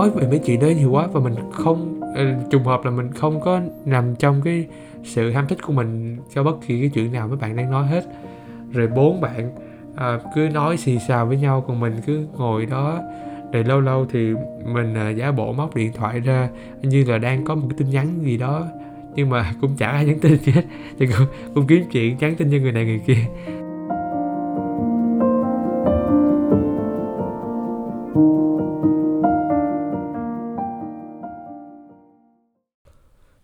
nói về mấy chuyện đó nhiều quá và mình không ờ, trùng hợp là mình không có nằm trong cái sự ham thích của mình cho bất kỳ cái chuyện nào mấy bạn đang nói hết. Rồi bốn bạn à, cứ nói xì xào với nhau còn mình cứ ngồi đó. Rồi lâu lâu thì mình à, giả bộ móc điện thoại ra như là đang có một cái tin nhắn gì đó nhưng mà cũng chả ai nhắn tin hết thì cũng, cũng kiếm chuyện nhắn tin cho người này người kia.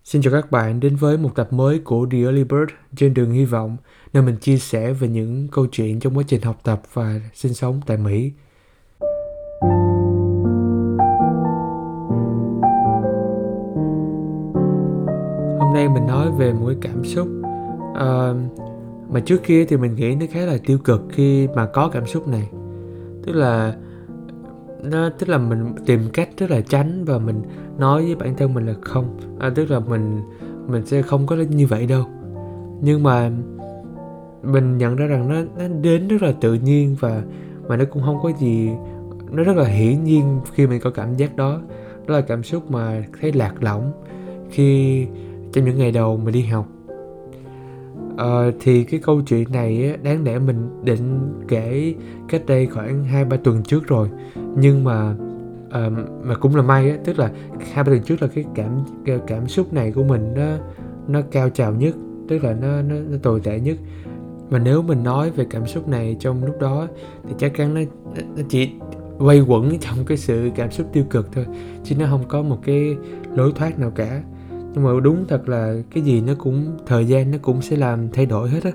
Xin chào các bạn đến với một tập mới của The Early Bird trên đường hy vọng, nơi mình chia sẻ về những câu chuyện trong quá trình học tập và sinh sống tại Mỹ. Hôm nay mình nói về một cái cảm xúc uh, mà trước kia thì mình nghĩ nó khá là tiêu cực khi mà có cảm xúc này. Tức là nó tức là mình tìm cách rất là tránh và mình nói với bản thân mình là không. À, tức là mình mình sẽ không có như vậy đâu. Nhưng mà mình nhận ra rằng nó nó đến rất là tự nhiên và mà nó cũng không có gì nó rất là hiển nhiên khi mình có cảm giác đó. Đó là cảm xúc mà thấy lạc lõng khi trong những ngày đầu mình đi học. Uh, thì cái câu chuyện này đáng lẽ mình định kể cách đây khoảng hai ba tuần trước rồi nhưng mà uh, mà cũng là may á tức là hai ba tuần trước là cái cảm cái cảm xúc này của mình nó nó cao trào nhất tức là nó nó, nó tồi tệ nhất. Mà nếu mình nói về cảm xúc này trong lúc đó thì chắc chắn nó nó chỉ quay quẩn trong cái sự cảm xúc tiêu cực thôi chứ nó không có một cái lối thoát nào cả nhưng mà đúng thật là cái gì nó cũng thời gian nó cũng sẽ làm thay đổi hết á.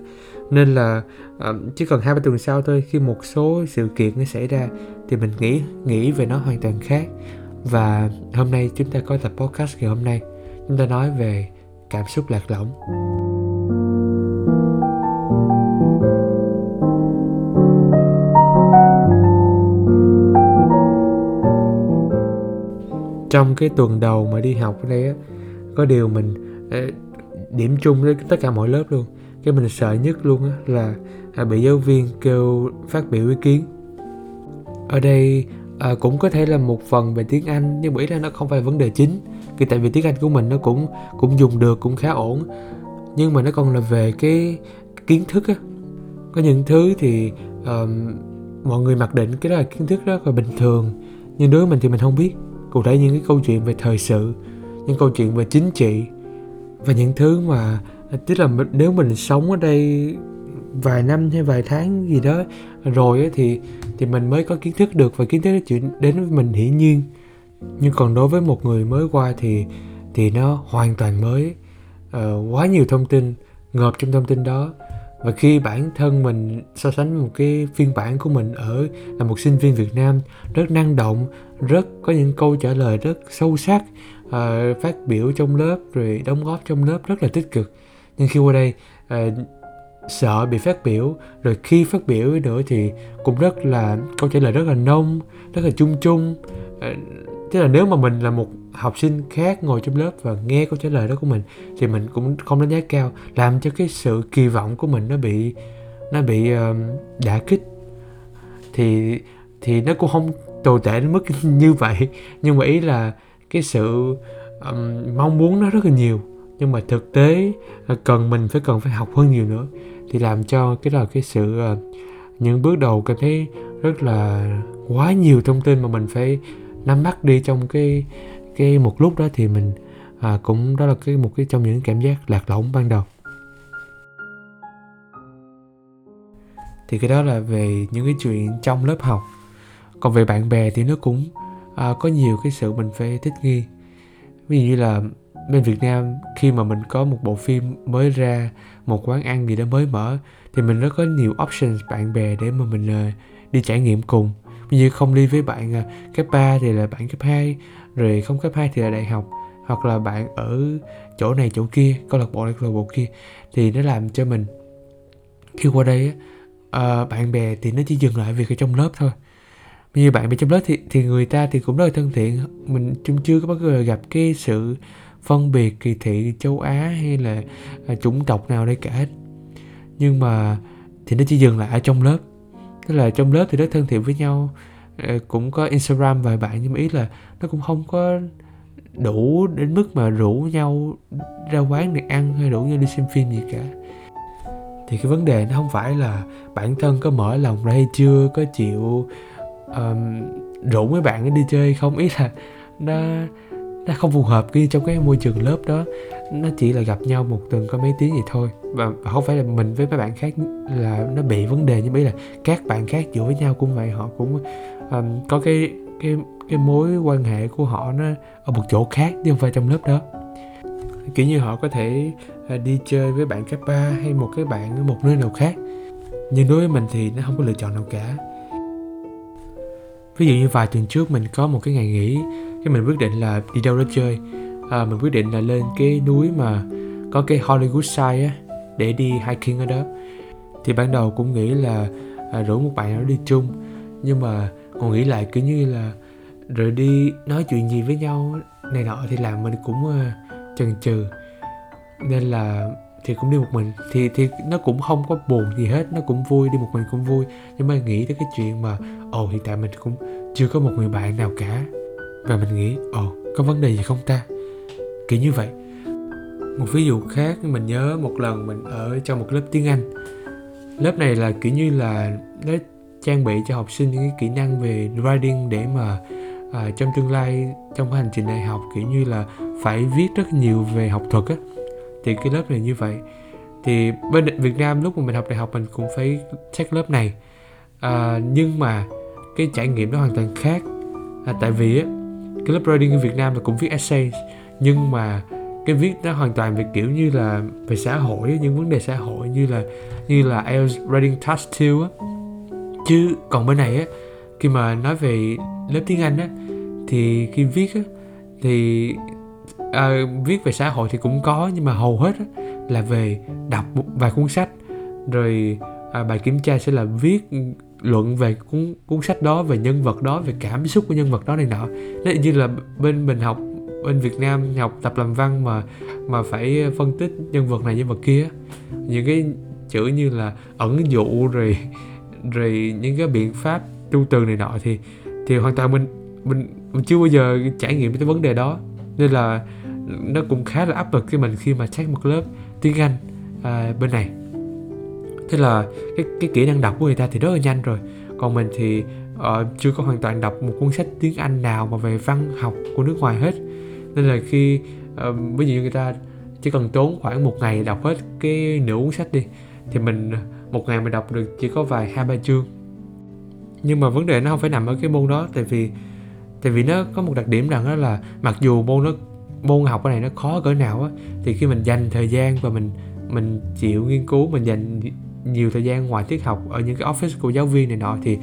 Nên là uh, chỉ cần hai ba tuần sau thôi khi một số sự kiện nó xảy ra thì mình nghĩ nghĩ về nó hoàn toàn khác. Và hôm nay chúng ta có tập podcast ngày hôm nay. Chúng ta nói về cảm xúc lạc lõng. Trong cái tuần đầu mà đi học ở đây á có điều mình ờ, điểm chung với tất cả mọi lớp luôn. Cái mình sợ nhất luôn á là à, bị giáo viên kêu phát biểu ý kiến. Ở đây à, cũng có thể là một phần về tiếng Anh nhưng mà ý là nó không phải là vấn đề chính vì tại vì tiếng Anh của mình nó cũng cũng dùng được cũng khá ổn. Nhưng mà nó còn là về cái, cái kiến thức á. Có những thứ thì um, mọi người mặc định cái đó là kiến thức rất là bình thường nhưng đối với mình thì mình không biết. Cụ thể những cái câu chuyện về thời sự những câu chuyện về chính trị và những thứ mà tức là nếu mình sống ở đây vài năm hay vài tháng gì đó rồi thì thì mình mới có kiến thức được và kiến thức chuyện đến với mình hiển nhiên. Nhưng còn đối với một người mới qua thì thì nó hoàn toàn mới uh, quá nhiều thông tin ngợp trong thông tin đó. Và khi bản thân mình so sánh một cái phiên bản của mình ở là một sinh viên Việt Nam rất năng động rất có những câu trả lời rất sâu sắc uh, phát biểu trong lớp rồi đóng góp trong lớp rất là tích cực. Nhưng khi qua đây uh, sợ bị phát biểu rồi khi phát biểu nữa thì cũng rất là câu trả lời rất là nông rất là chung chung. Uh, tức là nếu mà mình là một học sinh khác ngồi trong lớp và nghe câu trả lời đó của mình thì mình cũng không đánh giá cao làm cho cái sự kỳ vọng của mình nó bị nó bị uh, đả kích. Thì thì nó cũng không tồi tệ đến mức như vậy. Nhưng mà ý là cái sự um, mong muốn nó rất là nhiều. Nhưng mà thực tế ờ, cần mình phải cần phải học hơn nhiều nữa thì làm cho cái là cái sự uh, những bước đầu cảm thấy rất là quá nhiều thông tin mà mình phải nắm bắt đi trong cái cái một lúc đó thì mình à, cũng đó là cái một cái trong những cảm giác lạc lõng ban đầu. Thì cái đó là về những cái chuyện trong lớp học. Còn về bạn bè thì nó cũng à, có nhiều cái sự mình phải thích nghi. Ví dụ như là bên Việt Nam khi mà mình có một bộ phim mới ra một quán ăn gì đó mới mở thì mình rất có nhiều options bạn bè để mà mình uh, đi trải nghiệm cùng. Ví dụ không đi với bạn uh, cấp 3 thì là bạn cấp 2 rồi không cấp 2 thì là đại học hoặc là bạn ở chỗ này chỗ kia câu lạc bộ này câu lạc bộ kia thì nó làm cho mình. Khi qua đây uh, bạn bè thì nó chỉ dừng lại việc ở trong lớp thôi như bạn bè trong lớp thì thì người ta thì cũng rất là thân thiện. Mình chung chưa có bao giờ gặp cái sự phân biệt kỳ thị châu Á hay là à, chủng tộc nào đây cả hết. Nhưng mà thì nó chỉ dừng lại ở trong lớp. Tức là trong lớp thì rất thân thiện với nhau. Ờ, cũng có Instagram vài bạn nhưng mà ý là nó cũng không có đủ đến mức mà rủ nhau ra quán để ăn hay rủ nhau đi xem phim gì cả. Thì cái vấn đề nó không phải là bản thân có mở lòng ra hay chưa có chịu um, rủ mấy bạn đi chơi không? Ý là nó nó không phù hợp khi trong cái môi trường lớp đó. Nó chỉ là gặp nhau một tuần có mấy tiếng vậy thôi. Và không phải là mình với mấy bạn khác là nó bị vấn đề nhưng ý là các bạn khác giữa với nhau cũng vậy. Họ cũng um, có cái cái cái mối quan hệ của họ nó ở một chỗ khác chứ không phải trong lớp đó. Kiểu như họ có thể à, đi chơi với bạn cấp 3 hay một cái bạn ở một nơi nào khác. Nhưng đối với mình thì nó không có lựa chọn nào cả ví dụ như vài tuần trước mình có một cái ngày nghỉ cái mình quyết định là đi đâu đó chơi. À, mình quyết định là lên cái núi mà có cái Hollywood Side á để đi hiking ở đó. Thì ban đầu cũng nghĩ là à, rủ một bạn nào đi chung. Nhưng mà còn nghĩ lại kiểu như là rồi đi nói chuyện gì với nhau này nọ thì làm mình cũng uh, chần chừ. Nên là thì cũng đi một mình. Thì thì nó cũng không có buồn gì hết nó cũng vui đi một mình cũng vui. Nhưng mà nghĩ tới cái chuyện mà ồ hiện tại mình cũng chưa có một người bạn nào cả. Và mình nghĩ ồ có vấn đề gì không ta? Kiểu như vậy. Một ví dụ khác mình nhớ một lần mình ở trong một lớp tiếng anh. Lớp này là kiểu như là nó trang bị cho học sinh những cái kỹ năng về writing để mà à, trong tương lai trong hành trình đại học kiểu như là phải viết rất nhiều về học thuật á thì cái lớp này như vậy. Thì bên Việt Nam lúc mà mình học đại học mình cũng phải check lớp này. À, nhưng mà cái trải nghiệm nó hoàn toàn khác. À, tại vì á cái lớp writing ở Việt Nam là cũng viết essay nhưng mà cái viết nó hoàn toàn về kiểu như là về xã hội những vấn đề xã hội như là như là IELTS writing task 2 á. Chứ còn bên này á khi mà nói về lớp tiếng Anh á thì khi viết á thì à, viết về xã hội thì cũng có nhưng mà hầu hết á, là về đọc một vài cuốn sách. Rồi à, bài kiểm tra sẽ là viết luận về cuốn cuốn sách đó về nhân vật đó về cảm xúc của nhân vật đó này nọ. Nó như là bên mình học bên Việt Nam học tập làm văn mà mà phải phân tích nhân vật này nhân vật kia. Những cái chữ như là ẩn dụ rồi rồi những cái biện pháp tu từ này nọ thì thì hoàn toàn mình mình, mình chưa bao giờ trải nghiệm cái vấn đề đó. Nên là nó cũng khá là áp lực cho mình khi mà check một lớp tiếng Anh à, bên này. Thế là cái cái kỹ năng đọc của người ta thì rất là nhanh rồi. Còn mình thì uh, chưa có hoàn toàn đọc một cuốn sách tiếng Anh nào mà về văn học của nước ngoài hết. Nên là khi uh, ví dụ như người ta chỉ cần tốn khoảng một ngày đọc hết cái nửa cuốn sách đi thì mình một ngày mình đọc được chỉ có vài hai ba chương. Nhưng mà vấn đề nó không phải nằm ở cái môn đó tại vì tại vì nó có một đặc điểm rằng đó là mặc dù môn nó môn học cái này nó khó cỡ nào á thì khi mình dành thời gian và mình mình chịu nghiên cứu mình dành nhiều thời gian ngoài tiết học ở những cái office của giáo viên này nọ thì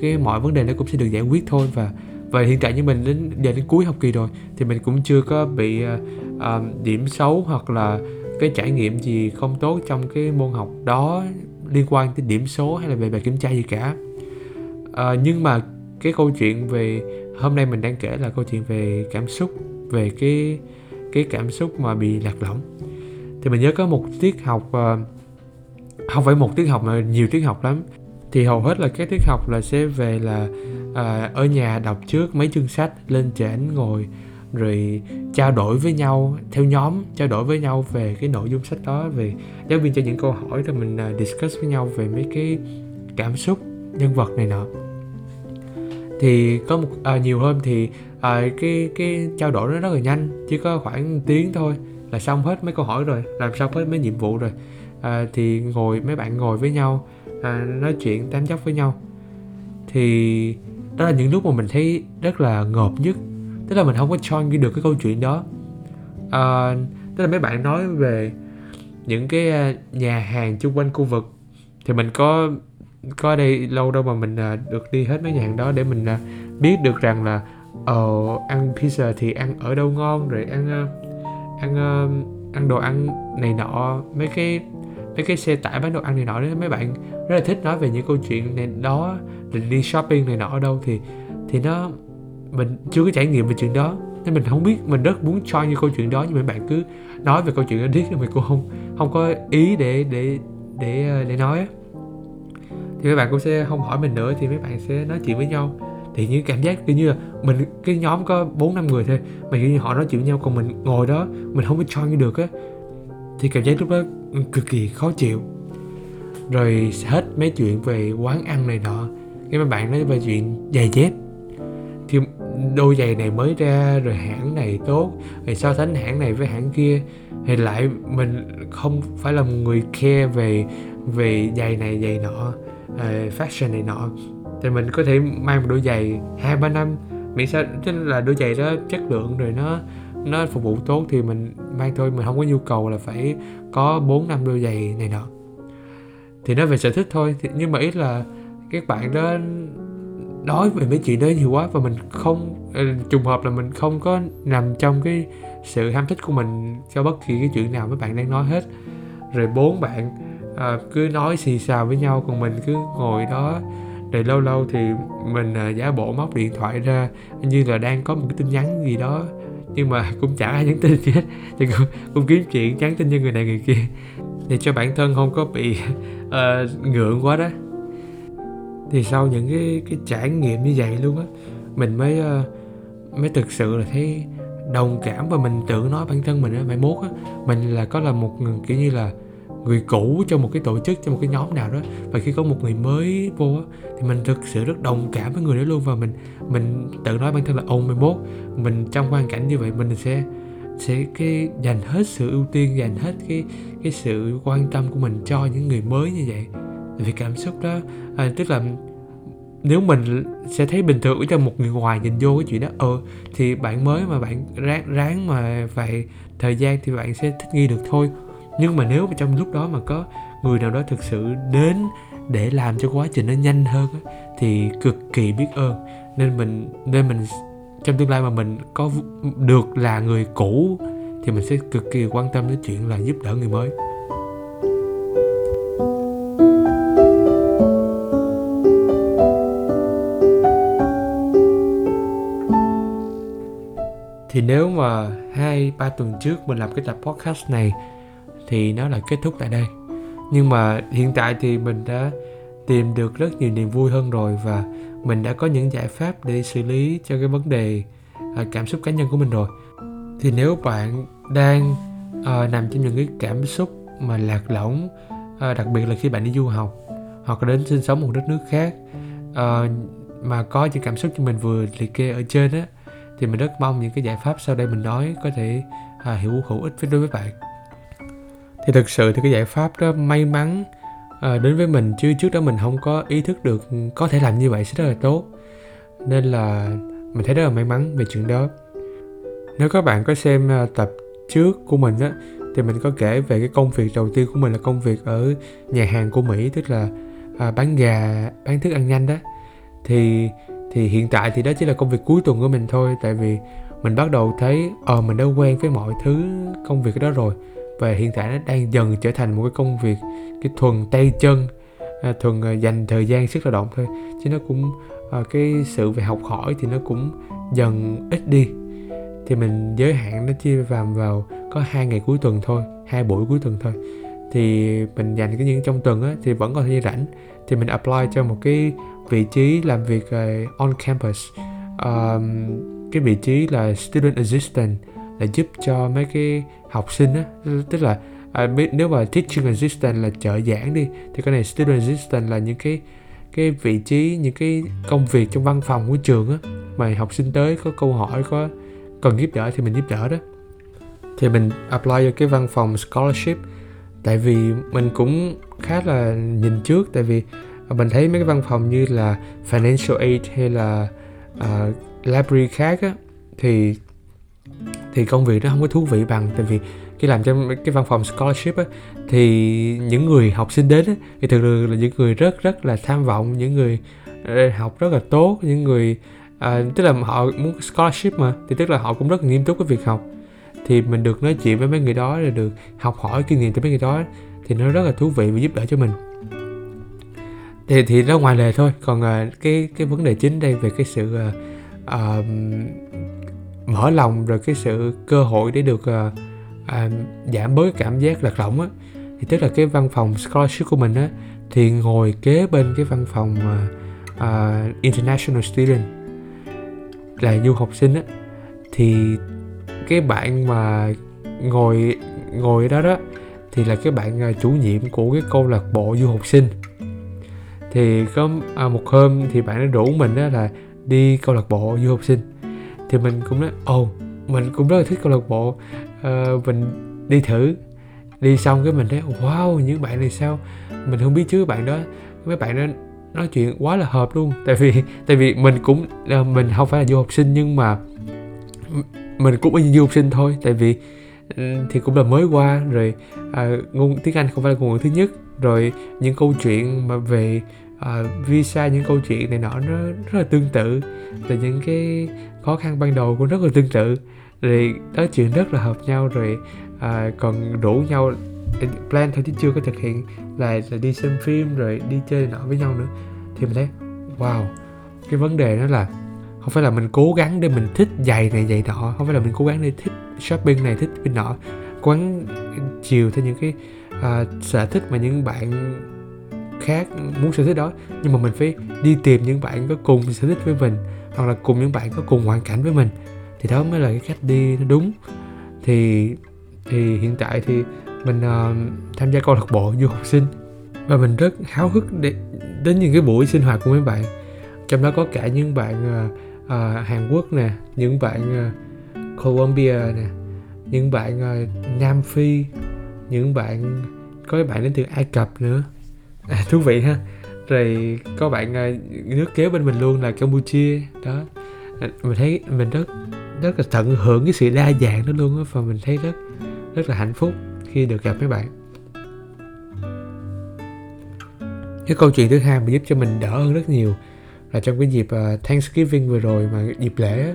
cái mọi vấn đề nó cũng sẽ được giải quyết thôi. Và và hiện tại như mình đến giờ đến cuối học kỳ rồi thì mình cũng chưa có bị uh, điểm xấu hoặc là cái trải nghiệm gì không tốt trong cái môn học đó liên quan tới điểm số hay là về bài kiểm tra gì cả. Uh, nhưng mà cái câu chuyện về hôm nay mình đang kể là câu chuyện về cảm xúc về cái cái cảm xúc mà bị lạc lõng. Thì mình nhớ có một tiết học uh, không phải một tiết học mà nhiều tiết học lắm. Thì hầu hết là các tiết học là sẽ về là à, ở nhà đọc trước mấy chương sách lên trển ngồi rồi trao đổi với nhau theo nhóm trao đổi với nhau về cái nội dung sách đó về giáo viên cho những câu hỏi rồi mình uh, discuss với nhau về mấy cái cảm xúc nhân vật này nọ thì có một à, nhiều hôm thì à, cái cái trao đổi nó rất là nhanh chỉ có khoảng tiếng thôi là xong hết mấy câu hỏi rồi làm xong hết mấy nhiệm vụ rồi. À, thì ngồi mấy bạn ngồi với nhau à, nói chuyện tám dốc với nhau. Thì đó là những lúc mà mình thấy rất là ngợp nhất tức là mình không có join được cái câu chuyện đó. À, tức là mấy bạn nói về những cái à, nhà hàng chung quanh khu vực thì mình có có đây lâu đâu mà mình uh, được đi hết mấy nhà hàng đó để mình uh, biết được rằng là ờ ăn pizza thì ăn ở đâu ngon rồi ăn à, ăn ăn đồ ăn này nọ mấy cái mấy cái xe tải bán đồ ăn này nọ đấy mấy bạn rất là thích nói về những câu chuyện này đó định đi shopping này nọ ở đâu thì thì nó mình chưa có trải nghiệm về chuyện đó. Nên mình không biết mình rất muốn cho như câu chuyện đó nhưng mà bạn cứ nói về câu chuyện đó điếc mình cũng không không có ý để để để để nói thì mấy bạn cũng sẽ không hỏi mình nữa, thì mấy bạn sẽ nói chuyện với nhau. Thì những cảm giác kiểu như là mình, cái nhóm có bốn năm người thôi, mà kiểu như họ nói chuyện với nhau còn mình ngồi đó, mình không có join được á, thì cảm giác lúc đó cực kỳ khó chịu. Rồi hết mấy chuyện về quán ăn này nọ, cái mấy bạn nói về chuyện giày dép. Thì đôi giày này mới ra, rồi hãng này tốt, rồi so sánh hãng này với hãng kia, thì lại mình không phải là một người khe về về giày này, giày nọ uh, fashion này nọ. Thì mình có thể mang một đôi giày hai ba năm. Miễn sao tức là đôi giày đó chất lượng rồi nó nó phục vụ tốt thì mình mang thôi. Mình không có nhu cầu là phải có bốn năm đôi giày này nọ. Thì nó về sở thích thôi. Thì, nhưng mà ít là các bạn đó nói về mấy chuyện đó nhiều quá và mình không ờ, trùng hợp là mình không có nằm trong cái sự ham thích của mình cho bất kỳ cái chuyện nào mấy bạn đang nói hết. Rồi bốn bạn à, cứ nói xì xào với nhau còn mình cứ ngồi đó. Rồi lâu lâu thì mình à, giả bộ móc điện thoại ra như là đang có một cái tin nhắn gì đó. Nhưng mà cũng chả ai nhắn tin gì hết thì cũng, cũng kiếm chuyện nhắn tin cho người này người kia. Để cho bản thân không có bị uh, ngượng quá đó. Thì sau những cái cái trải nghiệm như vậy luôn á mình mới uh, mới thực sự là thấy đồng cảm và mình tự nói bản thân mình á mai mốt á mình là có là một kiểu như là người cũ trong một cái tổ chức trong một cái nhóm nào đó. Và khi có một người mới vô á thì mình thực sự rất đồng cảm với người đó luôn. Và mình mình tự nói bản thân là ông mai mốt. Mình trong hoàn cảnh như vậy mình sẽ sẽ cái dành hết sự ưu tiên dành hết cái cái sự quan tâm của mình cho những người mới như vậy. Vì cảm xúc đó à, tức là nếu mình sẽ thấy bình thường cho một người ngoài nhìn vô cái chuyện đó ờ thì bạn mới mà bạn ráng ráng mà vài thời gian thì bạn sẽ thích nghi được thôi nhưng mà nếu mà trong lúc đó mà có người nào đó thực sự đến để làm cho quá trình nó nhanh hơn thì cực kỳ biết ơn. Nên mình nên mình trong tương lai mà mình có được là người cũ, thì mình sẽ cực kỳ quan tâm đến chuyện là giúp đỡ người mới. Thì nếu mà hai, ba tuần trước mình làm cái tập podcast này thì nó là kết thúc tại đây. Nhưng mà hiện tại thì mình đã tìm được rất nhiều niềm vui hơn rồi và mình đã có những giải pháp để xử lý cho cái vấn đề à, cảm xúc cá nhân của mình rồi. Thì nếu bạn đang à, nằm trong những cái cảm xúc mà lạc lõng à, đặc biệt là khi bạn đi du học hoặc là đến sinh sống một đất nước khác à, mà có những cảm xúc như mình vừa liệt kê ở trên á thì mình rất mong những cái giải pháp sau đây mình nói có thể à, hiểu hữu ích với đối với bạn thì thực sự thì cái giải pháp đó may mắn à, đến với mình chứ trước đó mình không có ý thức được có thể làm như vậy sẽ rất là tốt. Nên là mình thấy rất là may mắn về chuyện đó. Nếu các bạn có xem ờ, tập trước của mình á thì mình có kể về cái công việc đầu tiên của mình là công việc ở nhà hàng của Mỹ tức là à, bán gà bán thức ăn nhanh đó. Thì thì hiện tại thì đó chỉ là công việc cuối tuần của mình thôi tại vì mình bắt đầu thấy ờ mình đã quen với mọi thứ công việc đó rồi và hiện tại nó đang dần trở thành một cái công việc cái thuần tay chân à, thuần à, dành thời gian sức lao động thôi. Chứ nó cũng à, cái sự về học hỏi thì nó cũng dần ít đi. Thì mình giới hạn nó chia vào vào có hai ngày cuối tuần thôi hai buổi cuối tuần thôi. Thì mình dành cái những trong tuần á thì vẫn còn thời gian rảnh. Thì mình apply cho một cái vị trí làm việc uh, on campus. Um, cái vị trí là student assistant là giúp cho mấy cái học sinh á tức là à, nếu mà teaching assistant là trợ giảng đi thì cái này student assistant là những cái cái vị trí những cái công việc trong văn phòng của trường á mà học sinh tới có câu hỏi có cần giúp đỡ thì mình giúp đỡ đó. Thì mình apply cho cái văn phòng scholarship tại vì mình cũng khá là nhìn trước tại vì mình thấy mấy cái văn phòng như là financial aid hay là uh, library khác á thì thì công việc đó không có thú vị bằng. Tại vì khi làm trong cái văn phòng scholarship á thì những người học sinh đến á, thì thường là những người rất rất là tham vọng những người ờ, học rất là tốt những người à, tức là họ muốn scholarship mà thì tức là họ cũng rất là nghiêm túc cái việc học. Thì mình được nói chuyện với mấy người đó rồi được học hỏi kinh nghiệm từ mấy người đó thì nó rất là thú vị và giúp đỡ cho mình. Thì thì nó ngoài lề thôi. Còn uh, cái cái vấn đề chính đây về cái sự uh, uh, mở lòng rồi cái sự cơ hội để được à, à, giảm bớt cảm giác lạc lõng á. Thì tức là cái văn phòng scholarship của mình á thì ngồi kế bên cái văn phòng à, à, international student là du học sinh á. Thì cái bạn mà ngồi ngồi đó đó thì là cái bạn à, chủ nhiệm của cái câu lạc bộ du học sinh. Thì có à, một hôm thì bạn đã rủ mình đó là đi câu lạc bộ du học sinh thì mình cũng nói ồ oh, mình cũng rất là thích câu lạc bộ. Uh, mình đi thử. Đi xong cái mình thấy wow những bạn này sao? Mình không biết chứ bạn đó mấy bạn đó nói chuyện quá là hợp luôn. Tại vì tại vì mình cũng ờ, mình không phải là du học sinh nhưng mà mình cũng như du học sinh thôi. Tại vì ừ, thì cũng là mới qua rồi à, ngôn tiếng Anh không phải là ngôn ngữ thứ nhất. Rồi những câu chuyện mà về uh, visa những câu chuyện này nọ nó rất là tương tự và những cái khó khăn ban đầu cũng rất là tương tự. Rồi nói chuyện rất là hợp nhau. Rồi uh, còn rủ nhau ờ, plan thôi chứ chưa có thực hiện là, là đi xem phim rồi đi chơi nọ với nhau nữa. Thì mình thấy wow cái vấn đề đó là không phải là mình cố gắng để mình thích giày này giày nọ. Không phải là mình cố gắng để thích shopping này thích bên nọ. Cố gắng chiều theo những cái uh, sở thích mà những bạn khác muốn sở thích đó. Nhưng mà mình phải đi tìm những bạn có cùng sở thích với mình hoặc là cùng những bạn có cùng hoàn cảnh với mình. Thì đó mới là cái cách đi nó đúng. Thì thì hiện tại thì mình uh, tham gia câu lạc bộ du học sinh. Và mình rất háo hức để đến những cái buổi sinh hoạt của mấy bạn. Trong đó có cả những bạn uh, uh, Hàn Quốc nè những bạn uh, Colombia nè những bạn uh, Nam Phi những bạn có bạn đến từ Ai Cập nữa à, thú vị ha. Rồi có bạn ờ, nước kế bên mình luôn là Campuchia. Đó. À, mình thấy mình rất rất là tận hưởng cái sự đa dạng đó luôn á và mình thấy rất rất là hạnh phúc khi được gặp mấy bạn. Cái câu chuyện thứ hai mà giúp cho mình đỡ hơn rất nhiều là trong cái dịp uh, Thanksgiving vừa rồi mà dịp lễ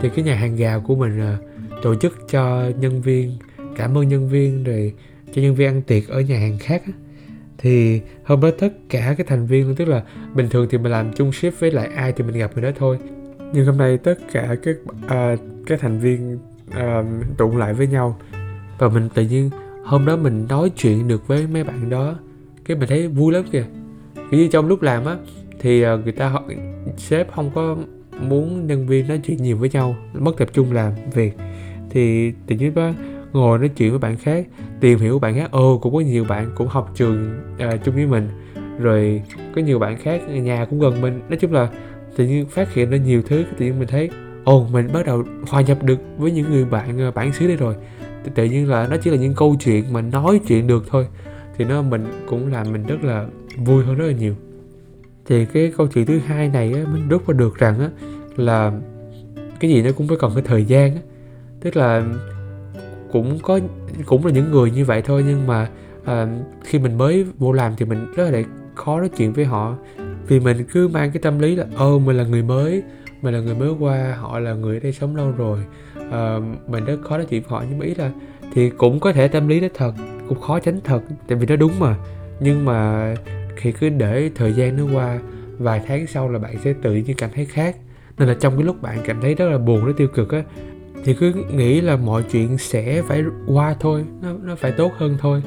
thì cái nhà hàng gà của mình uh, tổ chức cho nhân viên cảm ơn nhân viên rồi cho nhân viên ăn tiệc ở nhà hàng khác thì hôm đó tất cả cái thành viên tức là bình thường thì mình làm chung shift với lại ai thì mình gặp người đó thôi. Nhưng hôm nay tất cả các uh, các thành viên à, uh, tụng lại với nhau. Và mình tự nhiên hôm đó mình nói chuyện được với mấy bạn đó cái mình thấy vui lắm kìa. Kiểu như trong lúc làm á thì uh, người ta họ sếp không có muốn nhân viên nói chuyện nhiều với nhau mất tập trung làm việc. Thì tự nhiên đó ngồi nói chuyện với bạn khác tìm hiểu bạn khác. Ồ cũng có nhiều bạn cũng học trường à, chung với mình. Rồi có nhiều bạn khác nhà cũng gần mình. Nói chung là tự nhiên phát hiện ra nhiều thứ tự nhiên mình thấy ồ mình bắt đầu hòa nhập được với những người bạn à, bản xứ đây rồi. Tự nhiên là nó chỉ là những câu chuyện mà nói chuyện được thôi. Thì nó mình cũng làm mình rất là vui hơn rất là nhiều. Thì cái câu chuyện thứ hai này á, mình rút ra được rằng á, là cái gì nó cũng phải cần cái thời gian á. tức là cũng có cũng là những người như vậy thôi nhưng mà à, khi mình mới vô làm thì mình rất là khó nói chuyện với họ. Vì mình cứ mang cái tâm lý là ơ mình là người mới mình là người mới qua họ là người ở đây sống lâu rồi. À, mình rất khó nói chuyện với họ. Nhưng mà ý là thì cũng có thể tâm lý đó thật cũng khó tránh thật tại vì nó đúng mà. Nhưng mà khi cứ để thời gian nó qua vài tháng sau là bạn sẽ tự nhiên cảm thấy khác. Nên là trong cái lúc bạn cảm thấy rất là buồn rất tiêu cực á thì cứ nghĩ là mọi chuyện sẽ phải qua thôi, nó nó phải tốt hơn thôi.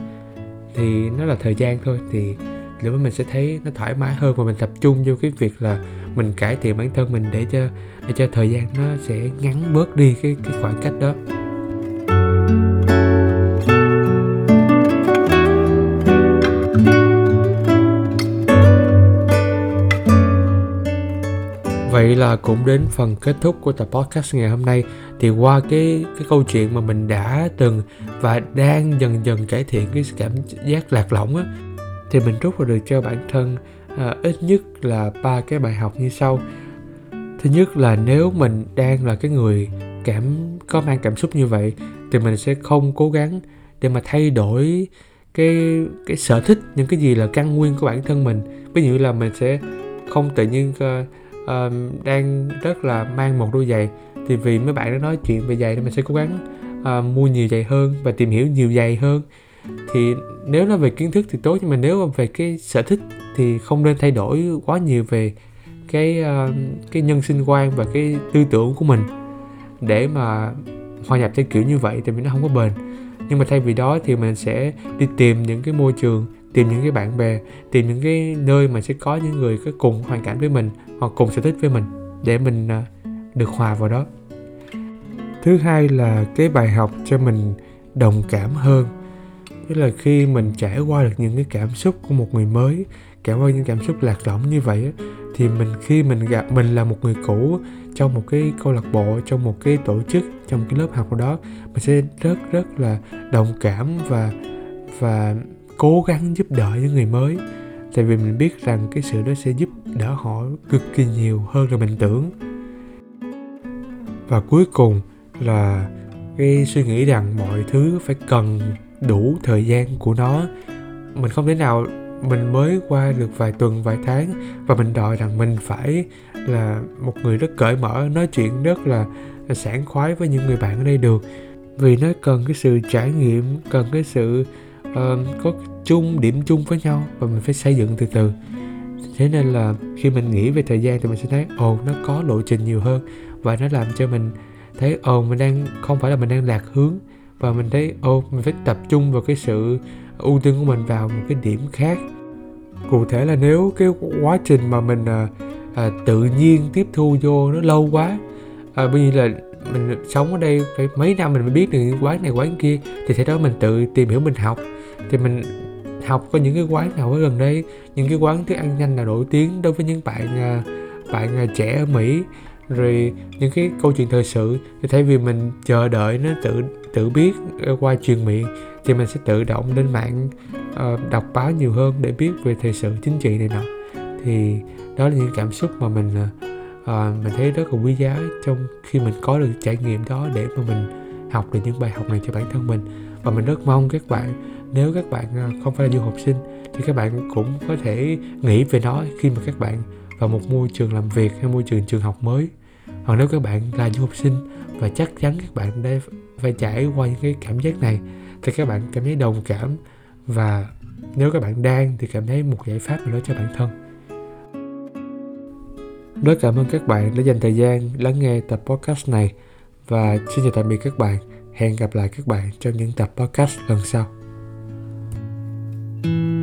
Thì nó là thời gian thôi, thì lúc đó mình sẽ thấy nó thoải mái hơn và mình tập trung vô cái việc là mình cải thiện bản thân mình để cho để cho thời gian nó sẽ ngắn bớt đi cái cái khoảng cách đó. Là cũng đến phần kết thúc của tập podcast ngày hôm nay. Thì qua cái cái câu chuyện mà mình đã từng và đang dần dần cải thiện cái cảm giác lạc lõng á thì mình rút ra được cho bản thân à, ít nhất là ba cái bài học như sau. Thứ nhất là nếu mình đang là cái người cảm có mang cảm xúc như vậy thì mình sẽ không cố gắng để mà thay đổi cái cái sở thích những cái gì là căn nguyên của bản thân mình. Ví dụ là mình sẽ không tự nhiên uh, uh, đang rất là mang một đôi giày. Thì vì mấy bạn đã nói chuyện về giày thì mình sẽ cố gắng uh, mua nhiều giày hơn và tìm hiểu nhiều giày hơn. Thì nếu nó về kiến thức thì tốt nhưng mà nếu về cái sở thích thì không nên thay đổi quá nhiều về cái uh, cái nhân sinh quan và cái tư tưởng của mình. Để mà hòa nhập theo kiểu như vậy thì mình nó không có bền. Nhưng mà thay vì đó thì mình sẽ đi tìm những cái môi trường tìm những cái bạn bè, tìm những cái nơi mà sẽ có những người có cùng hoàn cảnh với mình hoặc cùng sở thích với mình để mình à, được hòa vào đó. Thứ hai là cái bài học cho mình đồng cảm hơn. Tức là khi mình trải qua được những cái cảm xúc của một người mới, trải qua những cảm xúc lạc lõng như vậy thì mình khi mình gặp, mình là một người cũ trong một cái câu lạc bộ, trong một cái tổ chức, trong cái lớp học đó, mình sẽ rất rất là đồng cảm và và cố gắng giúp đỡ những người mới. Tại vì mình biết rằng cái sự đó sẽ giúp đỡ họ cực kỳ nhiều hơn là mình tưởng. Và cuối cùng là cái suy nghĩ rằng mọi thứ phải cần đủ thời gian của nó. Mình không thể nào mình mới qua được vài tuần vài tháng và mình đòi rằng mình phải là một người rất cởi mở nói chuyện rất là, là sảng khoái với những người bạn ở đây được. Vì nó cần cái sự trải nghiệm cần cái sự uh, có chung điểm chung với nhau và mình phải xây dựng từ từ. Thế nên là khi mình nghĩ về thời gian thì mình sẽ thấy ồ nó có lộ trình nhiều hơn và nó làm cho mình thấy ồ mình đang không phải là mình đang lạc hướng và mình thấy ồ mình phải tập trung vào cái sự ưu tiên của mình vào một cái điểm khác. Cụ thể là nếu cái quá trình mà mình à, à, tự nhiên tiếp thu vô nó lâu quá à, bởi vì là mình sống ở đây phải mấy năm mình mới biết được những quán này quán kia thì thế đó mình tự tìm hiểu mình học thì mình học có những cái quán nào ở gần đây những cái quán thức ăn nhanh nào nổi tiếng đối với những bạn à, bạn à, trẻ ở Mỹ. Rồi những cái câu chuyện thời sự thì thay vì mình chờ đợi nó tự tự biết qua truyền miệng thì mình sẽ tự động lên mạng uh, đọc báo nhiều hơn để biết về thời sự chính trị này nọ. Thì đó là những cảm xúc mà mình uh, mình thấy rất là quý giá trong khi mình có được trải nghiệm đó để mà mình học được những bài học này cho bản thân mình. Và mình rất mong các bạn nếu các bạn à, không phải là du học sinh thì các bạn cũng có thể nghĩ về nó khi mà các bạn vào một môi trường làm việc hay môi trường trường học mới. Hoặc nếu các bạn là du học sinh và chắc chắn các bạn đã phải trải qua những cái cảm giác này, thì các bạn cảm thấy đồng cảm và nếu các bạn đang thì cảm thấy một giải pháp nào đó cho bản thân. Rất cảm ơn các bạn đã dành thời gian lắng nghe tập podcast này và xin chào tạm biệt các bạn. Hẹn gặp lại các bạn trong những tập podcast lần sau. Thank you